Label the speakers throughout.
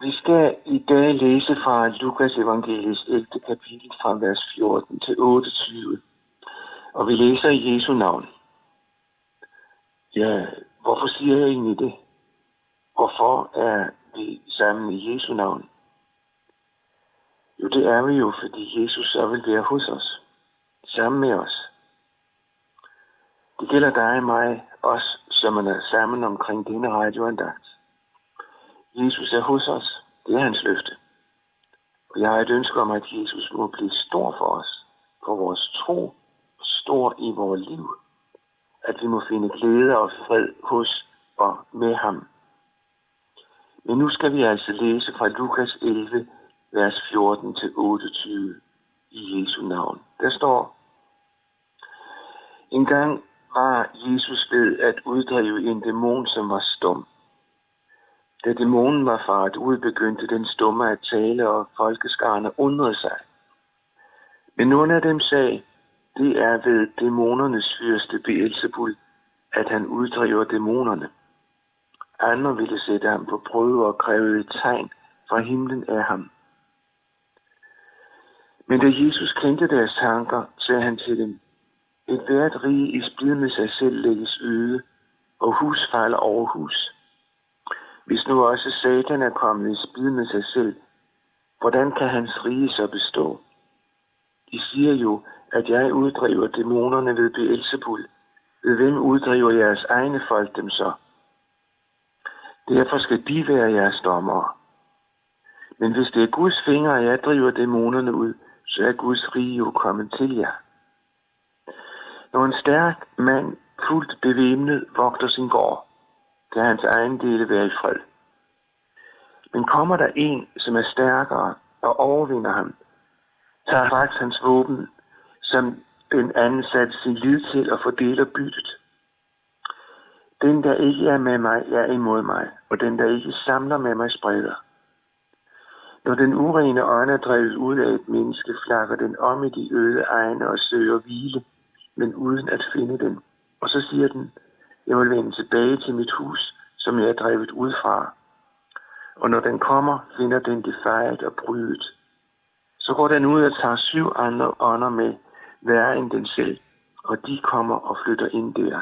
Speaker 1: Vi skal i dag læse fra Lukas evangelis 11. kapitel fra vers 14 til 28. Og vi læser i Jesu navn. Ja, hvorfor siger jeg egentlig det? Hvorfor er vi sammen i Jesu navn? Jo, det er vi jo, fordi Jesus så vil være hos os. Sammen med os. Det gælder dig og mig, os, som er sammen omkring denne radioandagt. Jesus er hos os. Det er hans løfte. Og jeg har et ønske om, at Jesus må blive stor for os, for vores tro, stor i vores liv. At vi må finde glæde og fred hos og med ham. Men nu skal vi altså læse fra Lukas 11, vers 14-28 i Jesu navn. Der står, En gang var Jesus ved at uddrive en dæmon, som var stum. Da dæmonen var faret ud, begyndte den stumme at tale, og folkeskarne undrede sig. Men nogle af dem sagde, det er ved dæmonernes fyrste Beelzebul, at han uddriver dæmonerne. Andre ville sætte ham på prøve og kræve et tegn fra himlen af ham. Men da Jesus kendte deres tanker, sagde han til dem, et hvert rige i splid med sig selv lægges øde, og hus falder over hus. Hvis nu også Satan er kommet i spid med sig selv, hvordan kan hans rige så bestå? De siger jo, at jeg uddriver dæmonerne ved Beelzebul. Ved hvem uddriver jeres egne folk dem så? Derfor skal de være jeres dommere. Men hvis det er Guds fingre, jeg driver dæmonerne ud, så er Guds rige jo kommet til jer. Når en stærk mand fuldt bevæbnet vogter sin gård, kan hans egen dele være i fred. Men kommer der en, som er stærkere og overvinder ham, tager straks hans våben, som den anden satte sin lid til og fordeler byttet. Den, der ikke er med mig, er imod mig, og den, der ikke samler med mig, spreder. Når den urene ånd er drevet ud af et menneske, flakker den om i de øde egne og søger hvile, men uden at finde den. Og så siger den, jeg vil vende tilbage til mit hus, som jeg er drevet ud fra. Og når den kommer, finder den det fejret og brydet. Så går den ud og tager syv andre ånder med, værre end den selv, og de kommer og flytter ind der.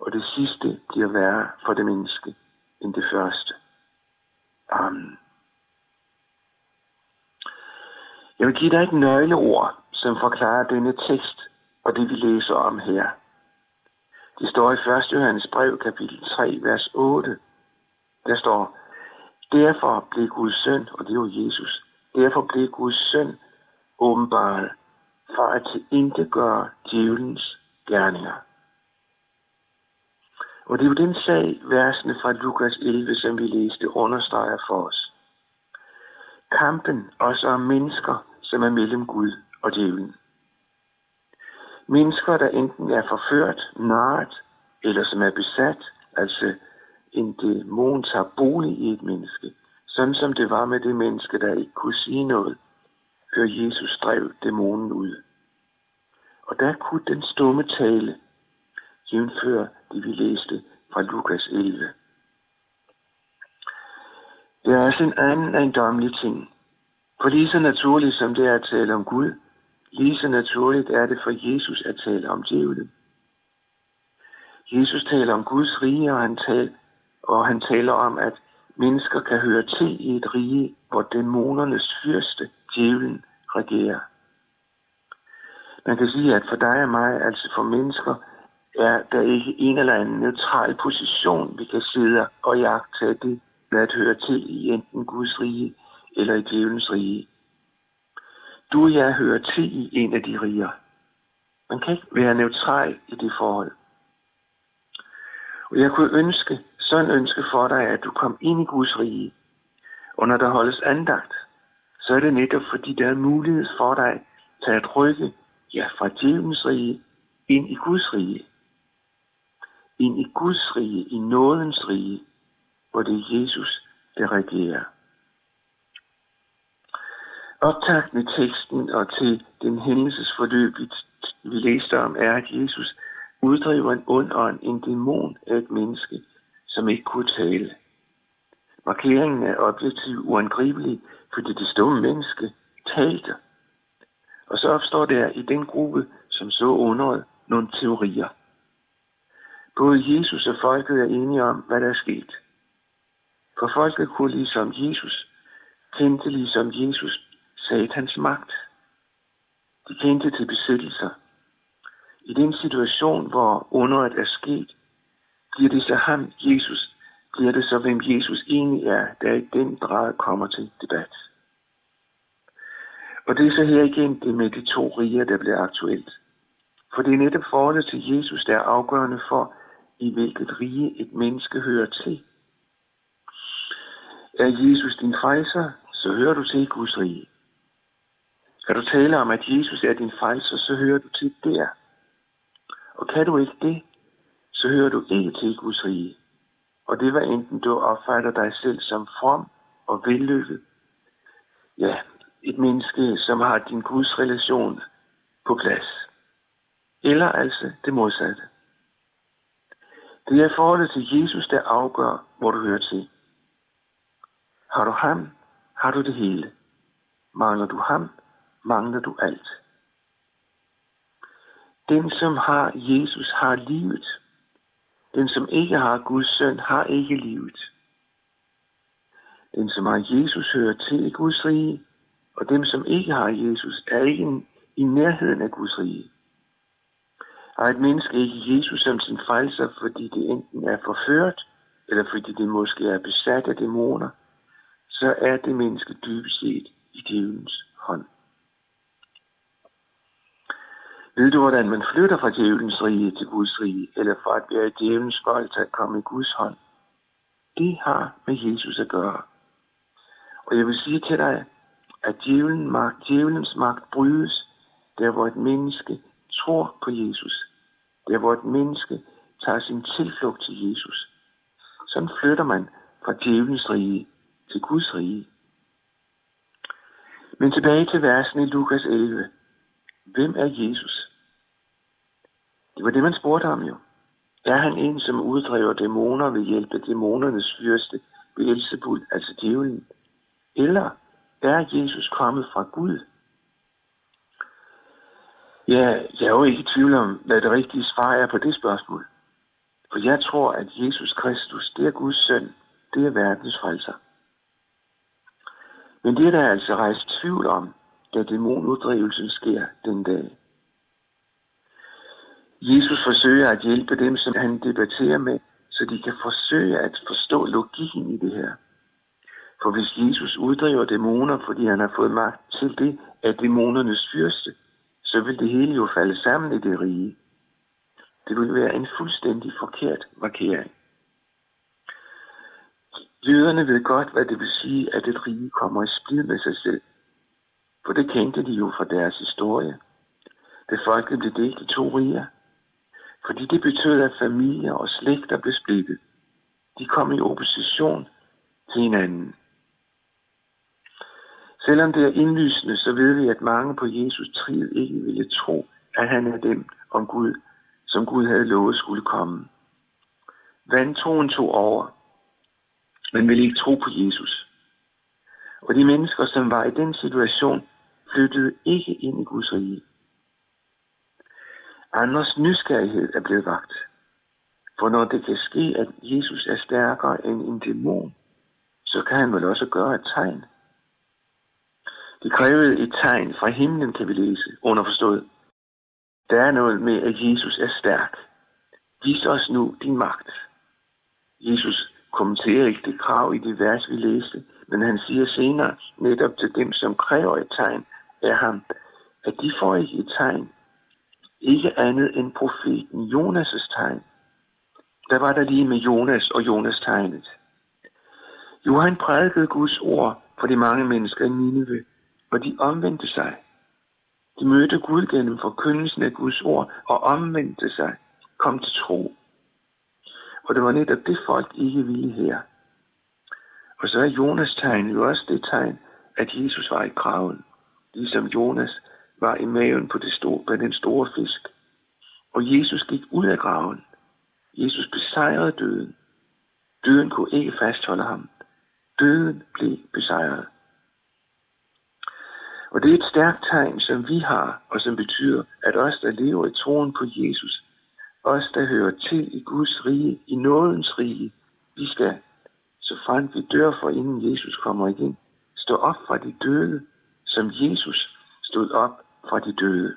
Speaker 1: Og det sidste bliver værre for det menneske end det første. Amen. Jeg vil give dig et nøgleord, som forklarer denne tekst og det vi læser om her. Det står i 1. Johannes brev, kapitel 3, vers 8. Der står, Derfor blev Guds søn, og det er jo Jesus, derfor blev Guds søn åbenbaret for at tilindegøre djævelens gerninger. Og det er jo den sag, versene fra Lukas 11, som vi læste, understreger for os. Kampen også om mennesker, som er mellem Gud og djævlen. Mennesker, der enten er forført, narret, eller som er besat, altså en dæmon tager bolig i et menneske, sådan som det var med det menneske, der ikke kunne sige noget, før Jesus drev dæmonen ud. Og der kunne den stumme tale, jævnfør det vi læste fra Lukas 11. Det er også en anden ejendommelig ting. For lige så naturligt som det er at tale om Gud, lige så naturligt er det for Jesus at tale om djævlen. Jesus taler om Guds rige, og han, taler, og han taler om, at mennesker kan høre til i et rige, hvor dæmonernes fyrste, djævlen, regerer. Man kan sige, at for dig og mig, altså for mennesker, er der ikke en eller anden neutral position, vi kan sidde og jagte det hvad at høre til i enten Guds rige eller i djævelens rige. Du og jeg hører til i en af de riger. Man kan ikke være neutral i det forhold. Og jeg kunne ønske, sådan ønske for dig, at du kom ind i Guds rige. Og når der holdes andagt, så er det netop fordi, der er mulighed for dig til at rykke ja, fra djævelens rige ind i Guds rige. Ind i Guds rige, i nådens rige, hvor det er Jesus, der regerer. Optakt med teksten og til den hændelsesforløb, vi, vi læste om, er, at Jesus uddriver en ond ånd, en dæmon af et menneske, som ikke kunne tale. Markeringen er objektiv uangribelig, fordi det stumme menneske talte. Og så opstår der i den gruppe, som så underet, nogle teorier. Både Jesus og folket er enige om, hvad der er sket. For folket kunne ligesom Jesus, kendte ligesom Jesus satans magt. De kendte til besættelser. I den situation, hvor underet er sket, bliver det så ham, Jesus, bliver det så, hvem Jesus egentlig er, der i den grad kommer til debat. Og det er så her igen det med de to riger, der bliver aktuelt. For det er netop forholdet til Jesus, der er afgørende for, i hvilket rige et menneske hører til. Er Jesus din frelser, så hører du til Guds rige. Kan du tale om, at Jesus er din frelser, så hører du til der. Og kan du ikke det, så hører du ikke til Guds rige. Og det var enten du opfatter dig selv som from og vellykket. Ja, et menneske, som har din Guds relation på plads. Eller altså det modsatte. Det er forholdet til Jesus, der afgør, hvor du hører til. Har du ham, har du det hele. Mangler du ham, mangler du alt. Den, som har Jesus, har livet. Den, som ikke har Guds søn, har ikke livet. Den, som har Jesus, hører til i Guds rige, og dem, som ikke har Jesus, er ikke i nærheden af Guds rige. Har et menneske ikke Jesus som sin frelser, fordi det enten er forført, eller fordi det måske er besat af dæmoner, så er det menneske dybest set i djævelens hånd. Ved du, hvordan man flytter fra djævelens rige til Guds rige, eller fra at være i djævelens vold til at komme i Guds hånd? Det har med Jesus at gøre. Og jeg vil sige til dig, at djævelens magt, djævelens magt brydes, der hvor et menneske tror på Jesus. Der hvor et menneske tager sin tilflugt til Jesus. Sådan flytter man fra djævelens rige til Guds rige. Men tilbage til versen i Lukas 11. Hvem er Jesus? Det var det, man spurgte ham jo. Er han en, som uddriver dæmoner ved hjælp af dæmonernes fyrste, Beelzebul, altså djævlen? Eller er Jesus kommet fra Gud? Ja, jeg er jo ikke i tvivl om, hvad det rigtige svar er på det spørgsmål. For jeg tror, at Jesus Kristus, det er Guds søn, det er verdens frelser. Men det er der altså rejst tvivl om, da dæmonuddrivelsen sker den dag. Jesus forsøger at hjælpe dem, som han debatterer med, så de kan forsøge at forstå logikken i det her. For hvis Jesus uddriver dæmoner, fordi han har fået magt til det af dæmonernes fyrste, så vil det hele jo falde sammen i det rige. Det vil være en fuldstændig forkert markering. Jøderne ved godt, hvad det vil sige, at et rige kommer i splid med sig selv. For det kendte de jo fra deres historie. Det folket blev delt i to riger. Fordi det betød, at familier og slægter blev splittet. De kom i opposition til hinanden. Selvom det er indlysende, så ved vi, at mange på Jesus trid ikke ville tro, at han er dem, om Gud, som Gud havde lovet skulle komme. Vandtroen tog over, Man ville ikke tro på Jesus. Og de mennesker, som var i den situation, flyttede ikke ind i Guds rige. Andres nysgerrighed er blevet vagt. For når det kan ske, at Jesus er stærkere end en dæmon, så kan han vel også gøre et tegn. De krævede et tegn fra himlen, kan vi læse, underforstået. Der er noget med, at Jesus er stærk. Vis os nu din magt. Jesus kommenterer ikke det krav i det vers, vi læste, men han siger senere netop til dem, som kræver et tegn af ham, at de får ikke et tegn. Ikke andet end profeten Jonas' tegn. Der var der lige med Jonas og Jonas tegnet. Jo, han prædikede Guds ord for de mange mennesker i Nineve, og de omvendte sig. De mødte Gud gennem forkyndelsen af Guds ord og omvendte sig, kom til tro. Og det var netop det folk ikke ville her. Og så er Jonas tegn jo også det tegn, at Jesus var i kraven, ligesom Jonas var i maven på, det store, på den store fisk. Og Jesus gik ud af graven. Jesus besejrede døden. Døden kunne ikke fastholde ham. Døden blev besejret. Og det er et stærkt tegn, som vi har, og som betyder, at os, der lever i troen på Jesus, os, der hører til i Guds rige, i nådens rige, vi skal, så frem vi dør for inden Jesus kommer igen, stå op fra de døde, som Jesus stod op fra de døde.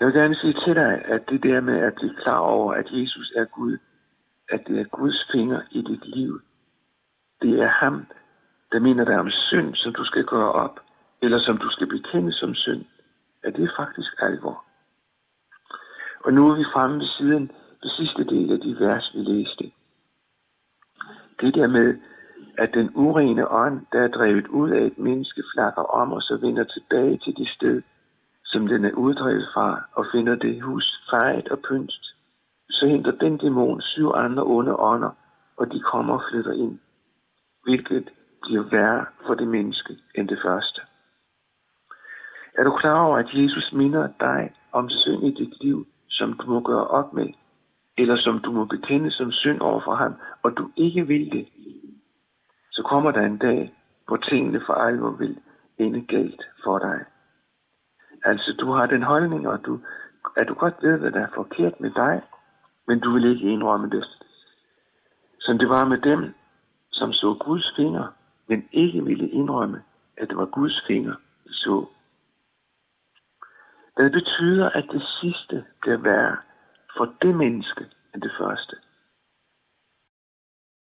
Speaker 1: Jeg vil gerne sige til dig, at det der med at blive klar over, at Jesus er Gud, at det er Guds finger i dit liv, det er ham, der minder dig om synd, som du skal gøre op, eller som du skal bekende som synd, at det er faktisk alvor. Og nu er vi fremme ved siden, det sidste del af de vers, vi læste. Det der med, at den urene ånd, der er drevet ud af et menneske, flakker om og så vender tilbage til det sted, som den er uddrevet fra, og finder det hus fejret og pynst, så henter den dæmon syv andre onde ånder, og de kommer og flytter ind, hvilket bliver værre for det menneske end det første. Er du klar over, at Jesus minder dig om synd i dit liv, som du må gøre op med, eller som du må bekende som synd over for ham, og du ikke vil det, kommer der en dag, hvor tingene for alvor vil ende galt for dig. Altså, du har den holdning, og du, at du godt ved, hvad der er forkert med dig, men du vil ikke indrømme det. Som det var med dem, som så Guds finger, men ikke ville indrømme, at det var Guds finger, de så. Det betyder, at det sidste bliver værre for det menneske end det første.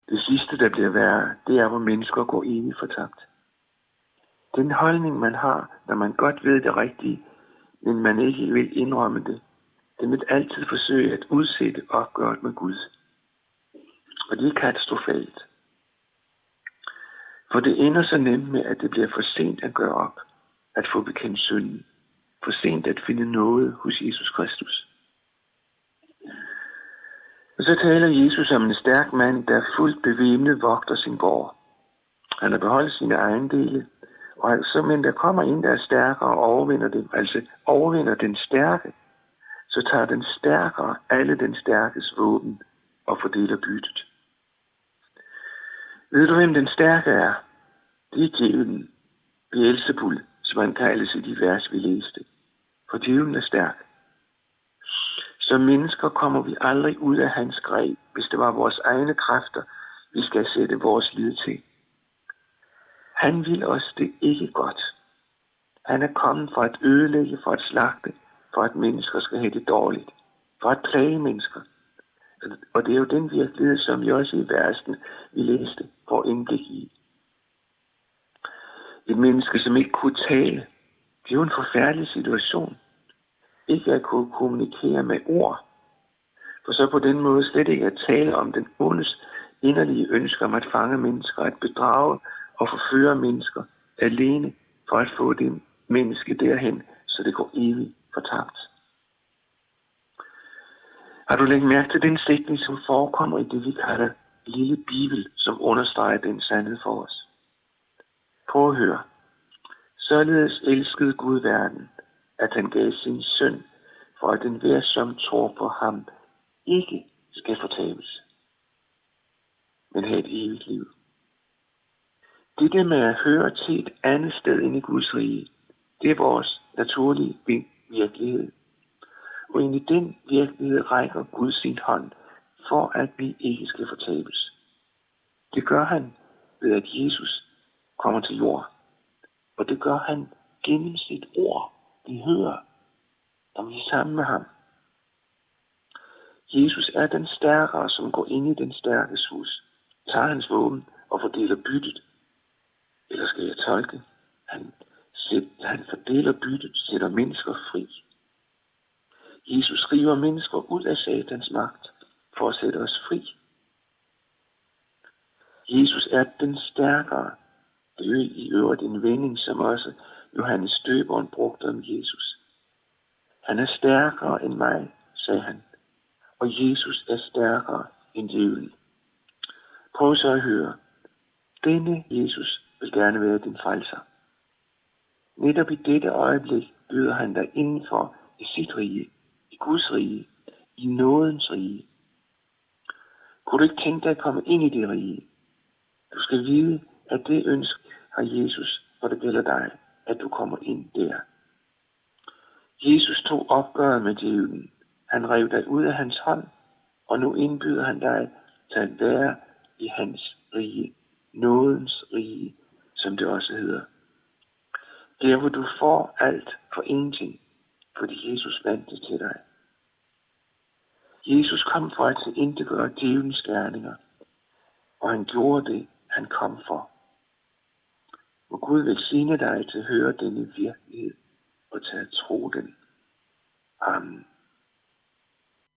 Speaker 1: Det sidste, der bliver værre, det er, hvor mennesker går evigt fortabt. Den holdning, man har, når man godt ved det rigtige, men man ikke vil indrømme det, den vil altid forsøge at udsætte opgøret med Gud. Og det er katastrofalt. For det ender så nemt med, at det bliver for sent at gøre op, at få bekendt synden. For sent at finde noget hos Jesus Kristus. Og så taler Jesus om en stærk mand, der fuldt bevæbnet vogter sin gård. Han har beholdt sine ejendele, og altså, men der kommer en, der er stærkere og overvinder den, altså overvinder den stærke, så tager den stærkere alle den stærkes våben og fordeler byttet. Ved du, hvem den stærke er? Det er djævlen, Beelzebul, som han kaldes i de vers, vi læste. For djævlen er stærk. Som mennesker kommer vi aldrig ud af hans greb, hvis det var vores egne kræfter, vi skal sætte vores lid til. Han vil os det ikke godt. Han er kommet for at ødelægge, for at slagte, for at mennesker skal have det dårligt, for at plage mennesker. Og det er jo den virkelighed, som vi også i versen, vi læste, får indblik i. Et menneske, som ikke kunne tale, det er jo en forfærdelig situation ikke at kunne kommunikere med ord, for så på den måde slet ikke at tale om den ondes inderlige ønske om at fange mennesker, at bedrage og forføre mennesker alene for at få det menneske derhen, så det går evigt fortabt. Har du lagt mærke til den sætning, som forekommer i det, vi kalder lille bibel, som understreger den sandhed for os? Prøv at høre. Således elskede Gud verden, at han gav sin søn, for at den hver, som tror på ham, ikke skal fortabes, men have et evigt liv. Det der med at høre til et andet sted end i Guds rige, det er vores naturlige virkelighed. Og ind i den virkelighed rækker Gud sin hånd, for at vi ikke skal fortabes. Det gør han ved, at Jesus kommer til jord. Og det gør han gennem sit ord de hører, når vi er sammen med ham. Jesus er den stærkere, som går ind i den stærkes hus, tager hans våben og fordeler byttet. Eller skal jeg tolke? Han, han fordeler byttet, sætter mennesker fri. Jesus river mennesker ud af satans magt for at sætte os fri. Jesus er den stærkere. Det er i øvrigt en vending, som også Johannes Døberen brugte om Jesus. Han er stærkere end mig, sagde han, og Jesus er stærkere end djævlen. Prøv så at høre. Denne Jesus vil gerne være din frelser. Netop i dette øjeblik byder han dig indenfor i sit rige, i Guds rige, i nådens rige. Kunne du ikke tænke dig at komme ind i det rige? skal vide, at det ønske har Jesus, for det gælder dig, at du kommer ind der. Jesus tog opgøret med djævlen. Han rev dig ud af hans hånd, og nu indbyder han dig til at være i hans rige, nådens rige, som det også hedder. Der hvor du får alt for ingenting, fordi Jesus vandt det til dig. Jesus kom for at tilindegøre djævelens gerninger, og han gjorde det, han kom for. Og Gud velsigne dig til at høre denne virkelighed og til at tro den. Amen.